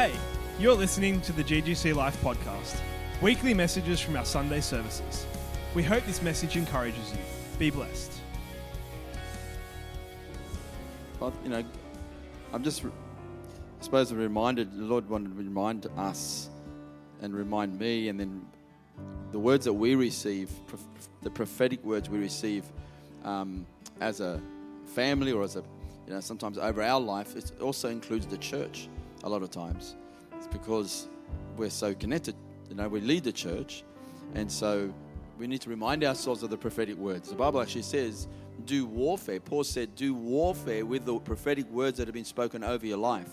Hey, you're listening to the GGC Life podcast, weekly messages from our Sunday services. We hope this message encourages you. Be blessed. Well, you know, I'm just, I suppose, reminded, the Lord wanted to remind us and remind me, and then the words that we receive, the prophetic words we receive um, as a family or as a, you know, sometimes over our life, it also includes the church a lot of times. It's because we're so connected, you know, we lead the church, and so we need to remind ourselves of the prophetic words. The Bible actually says, do warfare. Paul said, do warfare with the prophetic words that have been spoken over your life.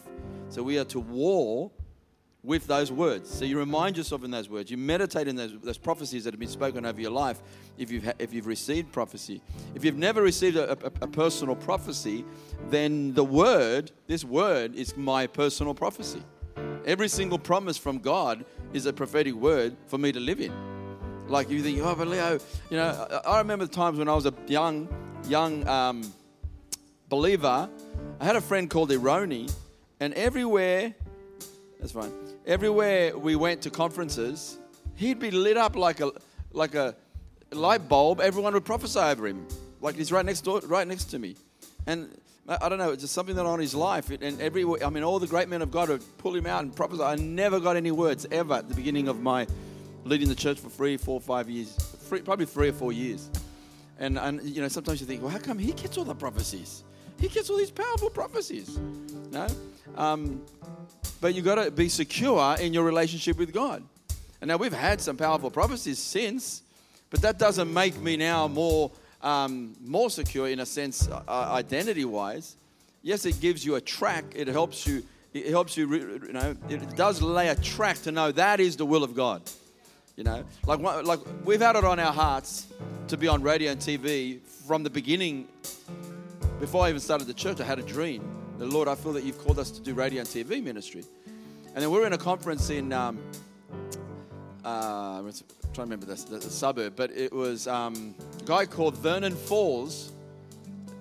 So we are to war with those words. So you remind yourself in those words. You meditate in those, those prophecies that have been spoken over your life if you've, ha- if you've received prophecy. If you've never received a, a, a personal prophecy, then the word, this word, is my personal prophecy. Every single promise from God is a prophetic word for me to live in. Like you think, oh, but Leo, you know, I I remember the times when I was a young, young um, believer. I had a friend called Ironi, and everywhere, that's fine. Everywhere we went to conferences, he'd be lit up like a like a light bulb. Everyone would prophesy over him, like he's right next door, right next to me. And I don't know, it's just something that on his life. And every, I mean, all the great men of God would pull him out and prophesy. I never got any words ever at the beginning of my leading the church for three, four, five years, three, probably three or four years. And, and you know, sometimes you think, well, how come he gets all the prophecies? He gets all these powerful prophecies. No? Um, but you've got to be secure in your relationship with God. And now we've had some powerful prophecies since, but that doesn't make me now more um, more secure in a sense, uh, identity wise. Yes, it gives you a track. It helps you. It helps you. You know, it does lay a track to know that is the will of God. You know, like like we've had it on our hearts to be on radio and TV from the beginning. Before I even started the church, I had a dream. The Lord, I feel that you've called us to do radio and TV ministry. And then we were in a conference in, um, uh, I'm trying to remember this, the, the suburb, but it was um, a guy called Vernon Falls,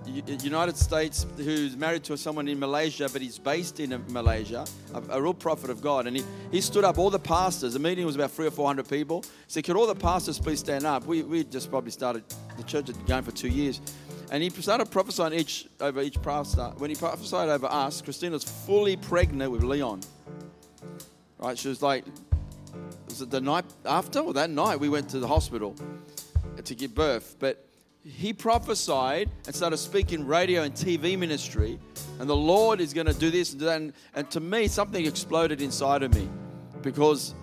United States, who's married to someone in Malaysia, but he's based in Malaysia, a, a real prophet of God. And he, he stood up, all the pastors, the meeting was about three or four hundred people. He said, Could all the pastors please stand up? We, we just probably started, the church had been going for two years. And he started prophesying each over each pastor. When he prophesied over us, Christina was fully pregnant with Leon. Right? She was like, was it the night after or that night we went to the hospital to give birth? But he prophesied and started speaking radio and TV ministry, and the Lord is going to do this and do that. And, and to me, something exploded inside of me because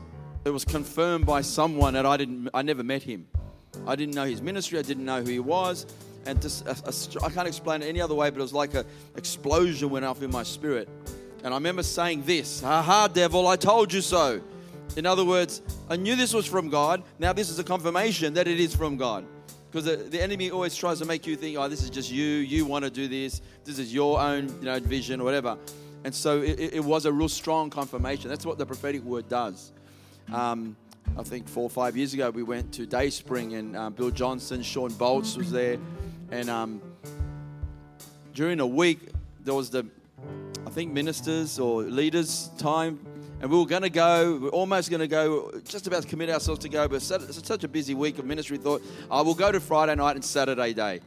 it was confirmed by someone that I didn't, I never met him. I didn't know his ministry. I didn't know who he was, and just, a, a, I can't explain it any other way. But it was like an explosion went off in my spirit, and I remember saying this: "Ha devil! I told you so." In other words, I knew this was from God. Now this is a confirmation that it is from God. Because the, the enemy always tries to make you think, oh, this is just you. You want to do this. This is your own, you know, vision or whatever. And so it, it- it was a real strong confirmation. That's what the prophetic word does. Um, I think four or five years ago, we went to Dayspring and um, Bill Johnson, Shawn Bolz was there. And um, during a week, there was the, I think, ministers or leaders' time. And we were going to go, we are almost going to go, just about to commit ourselves to go, but it's such- a busy week of ministry. Thought, I will go to Friday night and Saturday day.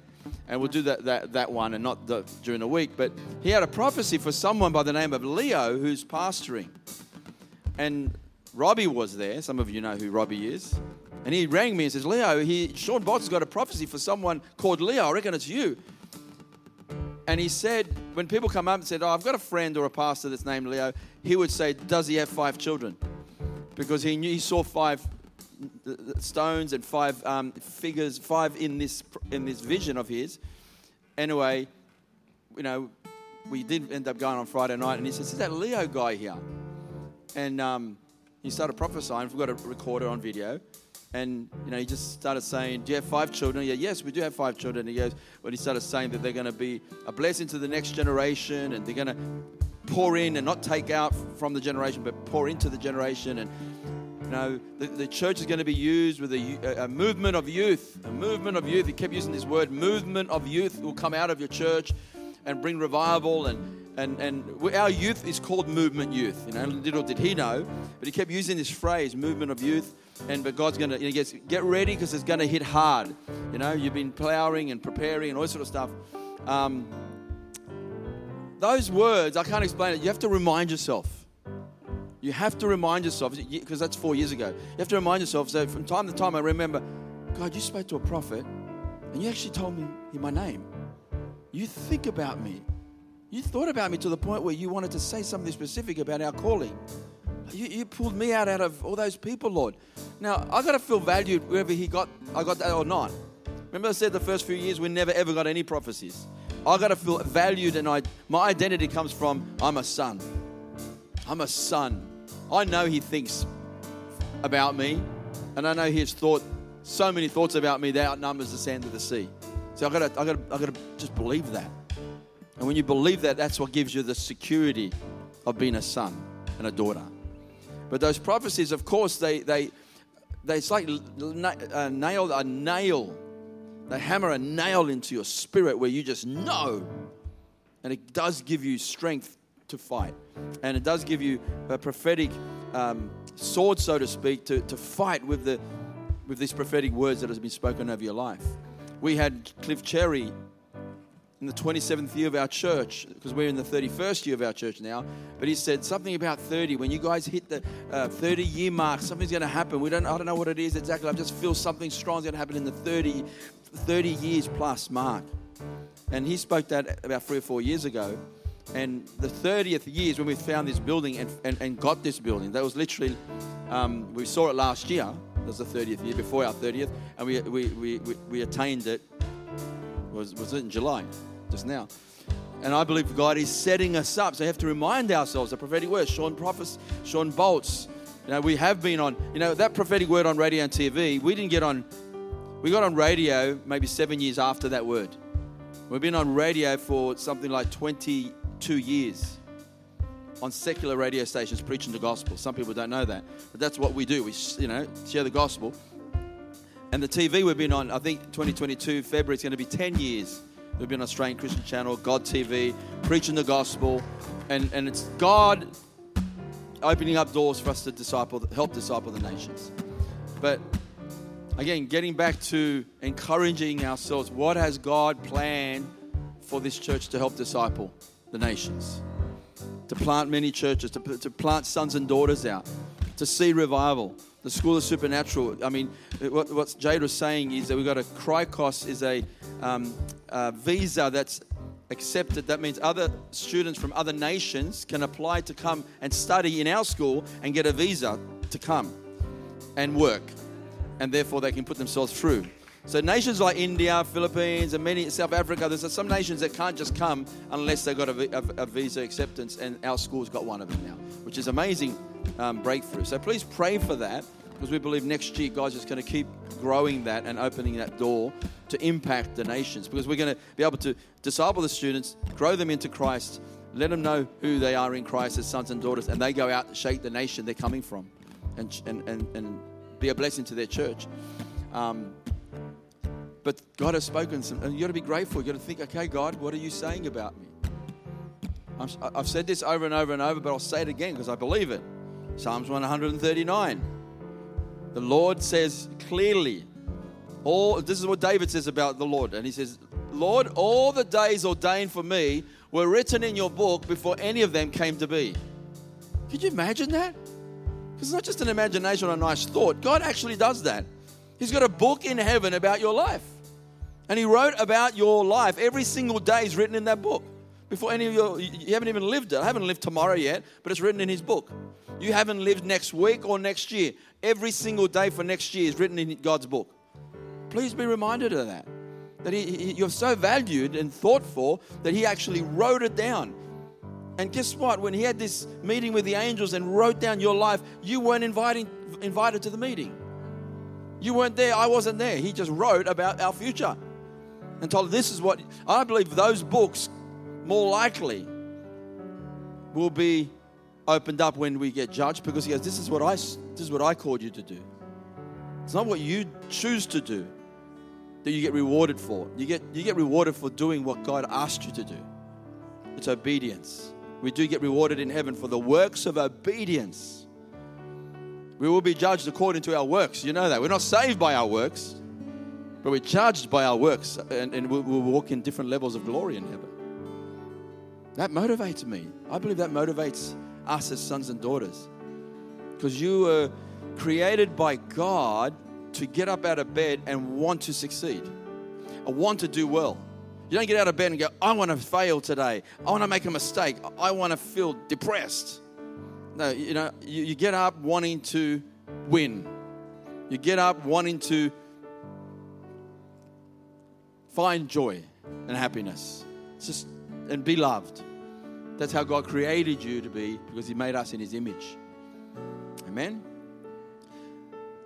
And we'll do that, that, that one and not the, during the week. But he had a prophecy for someone by the name of Leo who's pastoring. And Robbie was there. Some of you know who Robbie is. And he rang me and says, Leo, he, Shawn Bolz got a prophecy for someone called Leo. I reckon it's you. And he said, when people come up and said, Oh, I've got a friend or a pastor that's named Leo, he would say, Does he have five children? Because he knew he saw five stones and five um, figures, five in this in this vision of his. Anyway, you know, we did end up going on Friday night, and he says, "Is that Leo guy here?" And um, he started prophesying. We've got a recorder on video. And you know, he just started saying, "Do you have five children?" Yeah, yes, we do have five children. And he goes, when he started saying that they're going to be a blessing to the next generation, and they're going to pour in and not take out from the generation, but pour into the generation. And you know, the, the church is going to be used with a, a, a movement of youth, a movement of youth. He kept using this word, movement of youth will come out of your church and bring revival and And, and our youth is called movement youth. You know, little did he know, but he kept using this phrase, movement of youth. And but God's gonna, you know, get, get ready because it's gonna hit hard. You know, you've been plowing and preparing and all sort of stuff. Um, those words, I can't explain it. You have to remind yourself. You have to remind yourself, because that's four years ago. You have to remind yourself. So from time to time, I remember, God, you spoke to a prophet, and you actually told me my name. You think about me. You thought about me to the point where you wanted to say something specific about our calling. You, you pulled me out out of all those people, Lord. Now I got to feel valued wherever He got I got that or not. Remember, I said the first few years we never ever got any prophecies. I got to feel valued, and I my identity comes from I'm a son. I'm a son. I know He thinks about me, and I know He has thought so many thoughts about me that outnumbers the sand of the sea. So I got to I got to I got to just believe that. And when you believe that, that's what gives you the security of being a son and a daughter. But those prophecies, of course, they they they it's like a nail a nail. They hammer a nail into your spirit where you just know, and it does give you strength to fight, and it does give you a prophetic um, sword, so to speak, to, to fight with the with these prophetic words that has been spoken over your life. We had Cliff Cherry in the 27th year of our church, because we're in the 31st year of our church now. But he said something about 30. When you guys hit the uh, 30 year mark, something's going to happen. We don't, I don't know what it is exactly. I just feel something strong is going to happen in the 30, 30 years plus mark. And he spoke that about three or four years ago. And the 30th year is when we found this building and, and, and got this building. That was literally, um, we saw it last year. That was the 30th year, before our 30th. And we, we, we, we, we attained it was, was it in July, just now. And I believe God is setting us up. So we have to remind ourselves the prophetic word. Sean Prophes, Shawn Bolz. You know, we have been on, you know, that prophetic word on radio and TV, we didn't get on, we got on radio maybe seven years after that word. We've been on radio for something like 22 years on secular radio stations preaching the gospel. Some people don't know that, but that's what we do. We, you know, share the gospel. And the TV we've been on, I think 2022, February, it's going to be 10 years. We've been on Australian Christian Channel, God TV, preaching the gospel. And, and it's God opening up doors for us to disciple, help disciple the nations. But again, getting back to encouraging ourselves, what has God planned for this church to help disciple the nations? To plant many churches, to, to plant sons and daughters out, to see revival, the School of Supernatural. I mean, what, what Jade was saying is that we've got a CRICOS is a, um, a visa that's accepted. That means other students from other nations can apply to come and study in our school and get a visa to come and work. And therefore, they can put themselves through. So nations like India, Philippines, and many South Africa, there's some nations that can't just come unless they've got a, a, a visa acceptance, and our school's got one of them now, which is amazing um, breakthrough. So please pray for that because we believe next year God's just going to keep growing that and opening that door to impact the nations because we're going to be able to disciple the students, grow them into Christ, let them know who they are in Christ as sons and daughters, and they go out and shake the nation they're coming from and, and, and, and be a blessing to their church. Um, but God has spoken, some, and you got to be grateful. You got to think, okay, God, what are you saying about me? i have said this over and over and over, but I'll say it again because I believe it. Psalms 139. The Lord says clearly, all this is what David says about the Lord. And he says, Lord, all the days ordained for me were written in your book before any of them came to be. Could you imagine that? Because it's not just an imagination or a nice thought. God actually does that. He's got a book in heaven about your life. And he wrote about your life. Every single day is written in that book. Before any of your, you haven't even lived it. I haven't lived tomorrow yet, but it's written in his book. You haven't lived next week or next year. Every single day for next year is written in God's book. Please be reminded of that. That he, he, you're so valued and thought for that He actually wrote it down. And guess what? When He had this meeting with the angels and wrote down your life, you weren't inviting, invited to the meeting. You weren't there. I wasn't there. He just wrote about our future and told this is what I believe those books more likely will be opened up when we get judged because he goes, This is what I this is what I called you to do. It's not what you choose to do that you get rewarded for. You get you get rewarded for doing what God asked you to do. It's obedience. We do get rewarded in heaven for the works of obedience. We will be judged according to our works. You know that. We're not saved by our works, but we're judged by our works, and, and we'll, we'll walk in different levels of glory in heaven. That motivates me. I believe that motivates us as sons and daughters. Because you were created by God to get up out of bed and want to succeed, I want to do well. You don't get out of bed and go, I want to fail today. I want to make a mistake. I want to feel depressed. No, you know, you, you get up wanting to win. You get up wanting to find joy and happiness. It's just and be loved. That's how God created you to be because He made us in His image. Amen.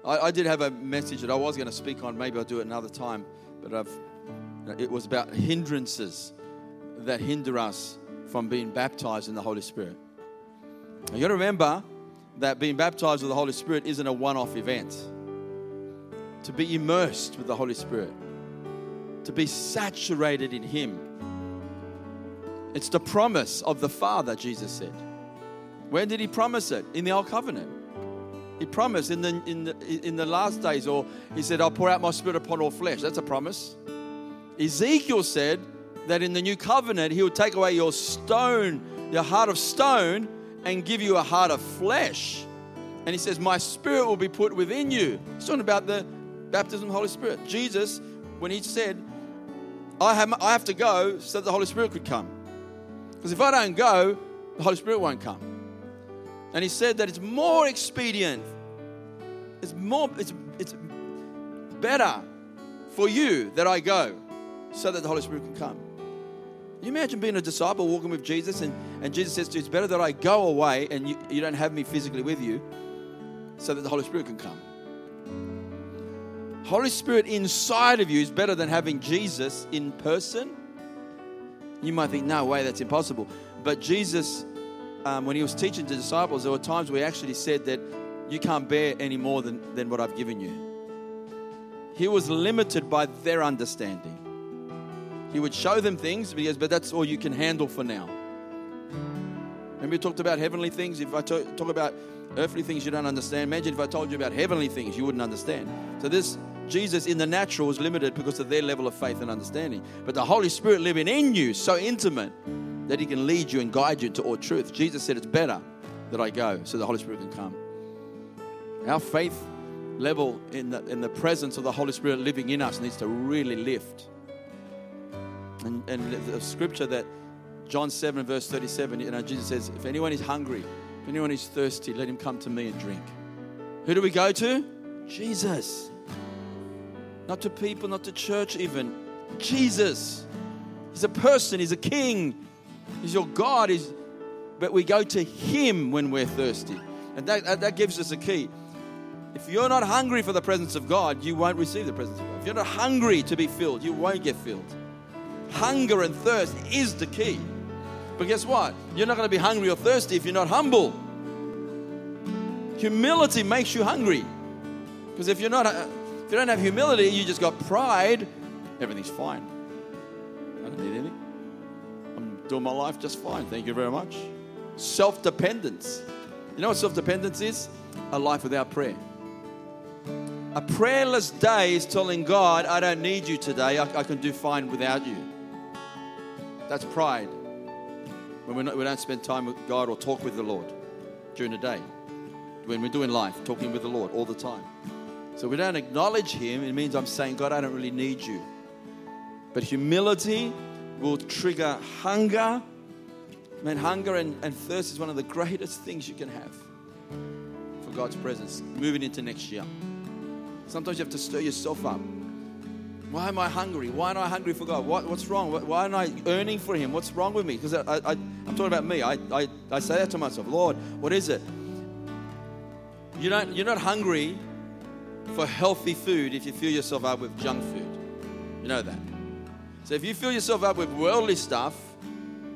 I, I did have a message that I was going to speak on. Maybe I'll do it another time. But I've, it was about hindrances that hinder us from being baptized in the Holy Spirit. You got to remember that being baptized with the Holy Spirit isn't a one off event. To be immersed with the Holy Spirit, to be saturated in Him. It's the promise of the Father, Jesus said. When did He promise it? In the Old Covenant. He promised in the, in, the, in the last days, or He said, I'll pour out my Spirit upon all flesh. That's a promise. Ezekiel said that in the new covenant, He would take away your stone, your heart of stone, and give you a heart of flesh. And he says, My spirit will be put within you. He's talking about the baptism of the Holy Spirit. Jesus, when he said, I have, I have to go so that the Holy Spirit could come. Because if I don't go, the Holy Spirit won't come. And he said that it's more expedient, it's more, it's, it's better for you that I go so that the Holy Spirit can come. Can you imagine being a disciple walking with Jesus and, and Jesus says to you, It's better that I go away and you, you don't have me physically with you so that the Holy Spirit can come. Holy Spirit inside of you is better than having Jesus in person. You might think, no way, that's impossible. But Jesus, um, when he was teaching the disciples, there were times where he actually said that you can't bear any more than, than what I've given you. He was limited by their understanding. He would show them things, but, goes, but that's all you can handle for now. Remember, we talked about heavenly things. If I talk, talk about earthly things you don't understand, imagine if I told you about heavenly things you wouldn't understand. So, this Jesus in the natural was limited because of their level of faith and understanding. But the Holy Spirit living in you, so intimate that He can lead you and guide you to all truth. Jesus said, It's better that I go so the Holy Spirit can come. Our faith level in the, in the presence of the Holy Spirit living in us needs to really lift. And, and the scripture that John 7, verse 37, you know, Jesus says, If anyone is hungry, if anyone is thirsty, let him come to me and drink. Who do we go to? Jesus. Not to people, not to church, even. Jesus. He's a person, He's a king, He's your God. He's, but we go to Him when we're thirsty. And that, that gives us a key. If you're not hungry for the presence of God, you won't receive the presence of God. If you're not hungry to be filled, you won't get filled. Hunger and thirst is the key. But guess what? You're not going to be hungry or thirsty if you're not humble. Humility makes you hungry. Because if you're not uh, if you don't have humility, you just got pride, everything's fine. I don't need anything. I'm doing my life just fine. Thank you very much. Self-dependence. You know what self-dependence is? A life without prayer. A prayerless day is telling God, I don't need you today. I, I can do fine without you. That's pride. When not, we don't spend time with God or talk with the Lord during the day. When we're doing life, talking with the Lord all the time. So we don't acknowledge Him, it means I'm saying, God, I don't really need you. But humility will trigger hunger. Man, hunger and, and thirst is one of the greatest things you can have for God's presence moving into next year. Sometimes you have to stir yourself up. Why am I hungry? Why am I hungry for God? What, what's wrong? Why am I earning for Him? What's wrong with me? Because I, I, I'm talking about me. I, I, I say that to myself Lord, what is it? You don't, you're not hungry for healthy food if you fill yourself up with junk food. You know that. So if you fill yourself up with worldly stuff,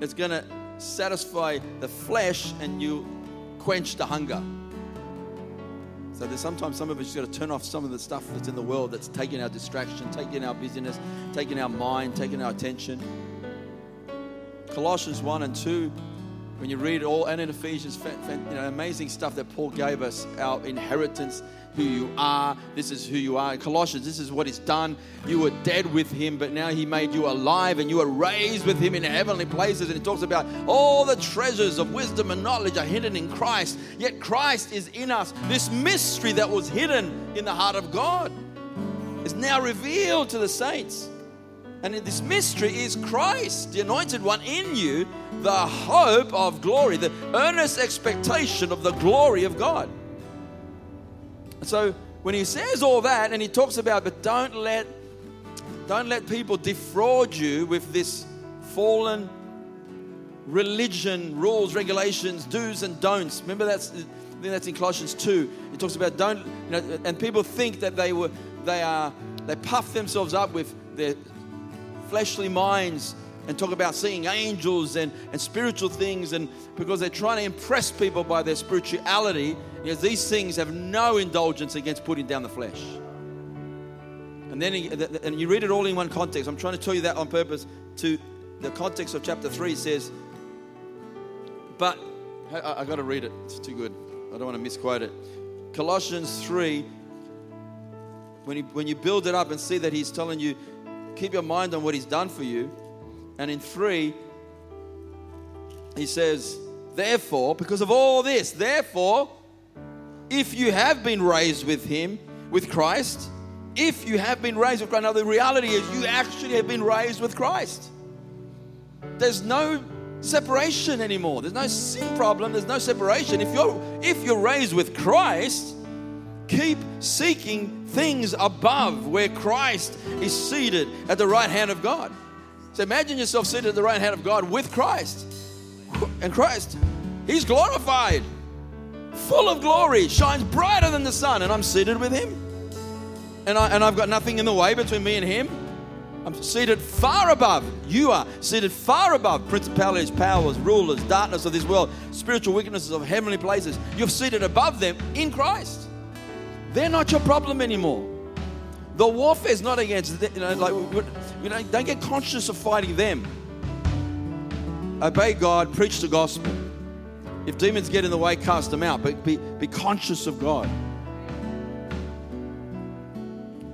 it's going to satisfy the flesh and you quench the hunger. So there's sometimes some of us got to turn off some of the stuff that's in the world that's taking our distraction, taking our busyness, taking our mind, taking our attention. Colossians 1 and 2, when you read it all, and in Ephesians, you know, amazing stuff that Paul gave us, our inheritance, who you are. This is who you are. In Colossians, this is what He's done. You were dead with Him, but now He made you alive and you are raised with Him in heavenly places. And He talks about all the treasures of wisdom and knowledge are hidden in Christ. Yet Christ is in us. This mystery that was hidden in the heart of God is now revealed to the saints. And in this mystery is Christ, the anointed one in you, the hope of glory, the earnest expectation of the glory of God. So when he says all that and he talks about, but don't let don't let people defraud you with this fallen religion, rules, regulations, do's and don'ts. Remember that's I think that's in Colossians 2. It talks about don't you know, and people think that they were they are they puff themselves up with their fleshly minds and talk about seeing angels and, and spiritual things and because they're trying to impress people by their spirituality because these things have no indulgence against putting down the flesh. And then he, and you read it all in one context. I'm trying to tell you that on purpose to the context of chapter 3 says but i, I got to read it. It's too good. I don't want to misquote it. Colossians 3 when, he, when you build it up and see that he's telling you keep your mind on what he's done for you and in three, he says, Therefore, because of all this, therefore, if you have been raised with him, with Christ, if you have been raised with Christ, now the reality is you actually have been raised with Christ. There's no separation anymore. There's no sin problem. There's no separation. If you're if you're raised with Christ, keep seeking things above where Christ is seated at the right hand of God. So imagine yourself seated at the right hand of God with Christ. And Christ, He's glorified, full of glory, shines brighter than the sun, and I'm seated with Him. And, I, and I've got nothing in the way between me and Him. I'm seated far above. You are seated far above principalities, powers, rulers, darkness of this world, spiritual wickednesses of heavenly places. You're seated above them in Christ. They're not your problem anymore. The warfare is not against, you know, like, you know, don't get conscious of fighting them. Obey God, preach the gospel. If demons get in the way, cast them out, but be, be conscious of God.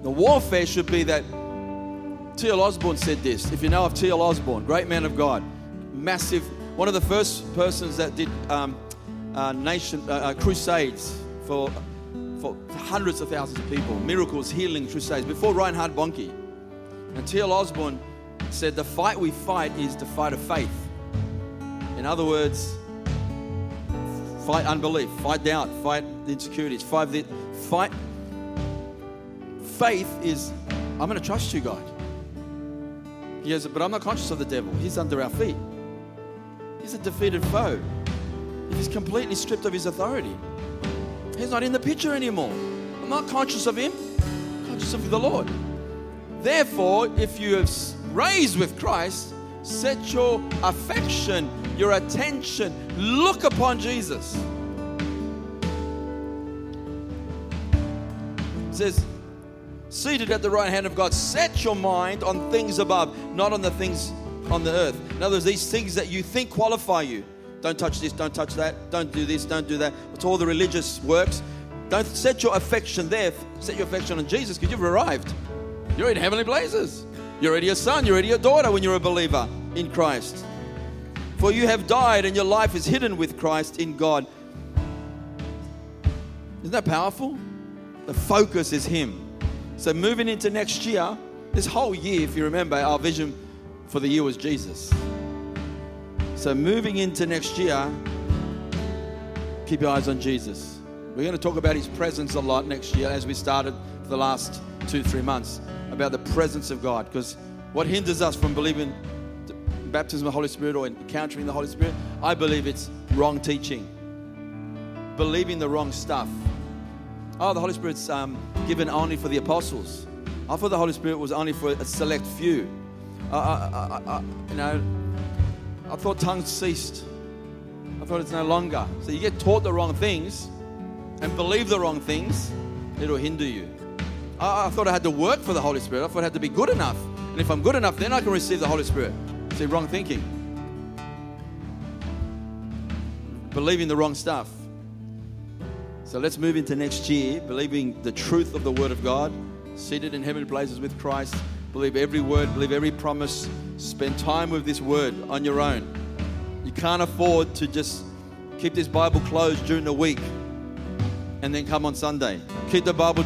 The warfare should be that T.L. Osborn said this. If you know of T.L. Osborn, great man of God, massive, one of the first persons that did um, uh, nation uh, uh, crusades for for hundreds of thousands of people, miracles, healing, crusades, before Reinhard Bonnke. And T.L. Osborn said, The fight we fight is the fight of faith. In other words, fight unbelief, fight doubt, fight insecurities, fight the fight. Faith is, I'm going to trust you, God. He goes, but I'm not conscious of the devil. He's under our feet. He's a defeated foe. He's completely stripped of his authority. He's not in the picture anymore. I'm not conscious of him, I'm conscious of the Lord. Therefore, if you have raised with Christ, set your affection, your attention, look upon Jesus. It says, seated at the right hand of God, set your mind on things above, not on the things on the earth. In other words, these things that you think qualify you. Don't touch this, don't touch that, don't do this, don't do that. It's all the religious works. Don't set your affection there. Set your affection on Jesus because you've arrived. You're in heavenly places. You're already a son, you're already a daughter when you're a believer in Christ. For you have died and your life is hidden with Christ in God. Isn't that powerful? The focus is Him. So, moving into next year, this whole year, if you remember, our vision for the year was Jesus. So, moving into next year, keep your eyes on Jesus. We're going to talk about his presence a lot next year as we started for the last two, three months about the presence of God. Because what hinders us from believing baptism of the Holy Spirit or encountering the Holy Spirit, I believe it's wrong teaching, believing the wrong stuff. Oh, the Holy Spirit's um, given only for the apostles. I thought the Holy Spirit was only for a select few. Uh, uh, uh, you know, I thought tongues ceased. I thought it's no longer. So you get taught the wrong things and believe the wrong things, it'll hinder you. I, I thought I had to work for the Holy Spirit. I thought I had to be good enough. And if I'm good enough, then I can receive the Holy Spirit. See, wrong thinking. believing the wrong stuff. So let's move into next year believing the truth of the Word of God, seated in heavenly places with Christ. Believe every word, believe every promise. Spend time with this Word on your own. You can't afford to just keep this Bible closed during the week and then come on Sunday. Keep the Bible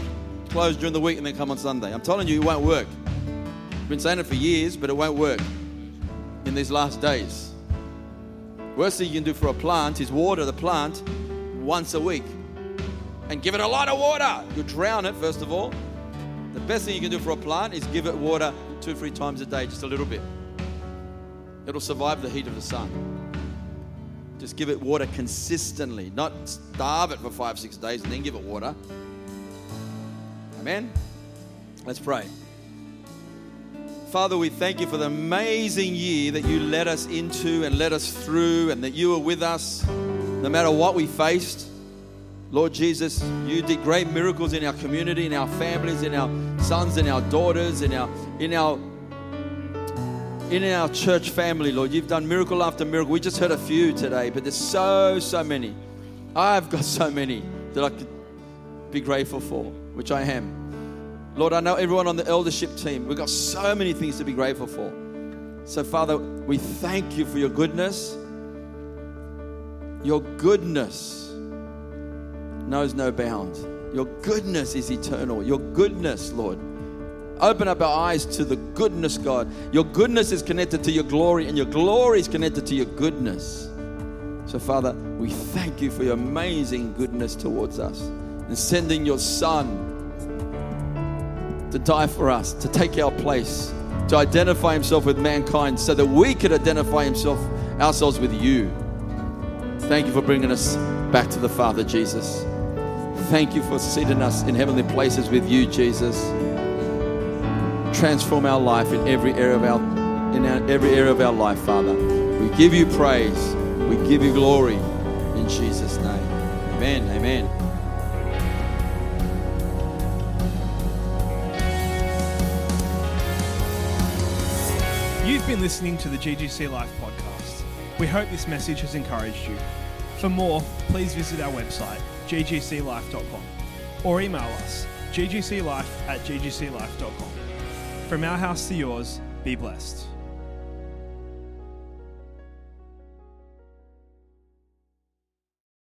closed during the week and then come on Sunday. I'm telling you, it won't work. I've been saying it for years, but it won't work in these last days. Worst thing you can do for a plant is water the plant once a week and give it a lot of water. You'll drown it, first of all. The best thing you can do for a plant is give it water two, three times a day, just a little bit. It'll survive the heat of the sun. Just give it water consistently, not starve it for five, six days and then give it water. Amen? Let's pray. Father, we thank you for the amazing year that you led us into and led us through, and that you were with us no matter what we faced. Lord Jesus, you did great miracles in our community, in our families, in our sons and our daughters, in our in our in our church family, Lord. You've done miracle after miracle. We just heard a few today, but there's so, so many. I've got so many that I could be grateful for, which I am. Lord, I know everyone on the eldership team, we've got so many things to be grateful for. So, Father, we thank you for your goodness. Your goodness knows no bounds. Your goodness is eternal. Your goodness, Lord. Open up our eyes to the goodness, God. Your goodness is connected to your glory, and your glory is connected to your goodness. So, Father, we thank you for your amazing goodness towards us and sending your Son to die for us, to take our place, to identify himself with mankind so that we could identify himself ourselves with you. Thank you for bringing us back to the Father, Jesus. Thank you for seating us in heavenly places with you, Jesus. Transform our life in every area of our in our, every area of our life, Father. We give you praise. We give you glory in Jesus' name. Amen. Amen. You've been listening to the GGC Life podcast. We hope this message has encouraged you. For more, please visit our website, ggclife.com, or email us, ggclife at ggclife.com. From our house to yours, be blessed.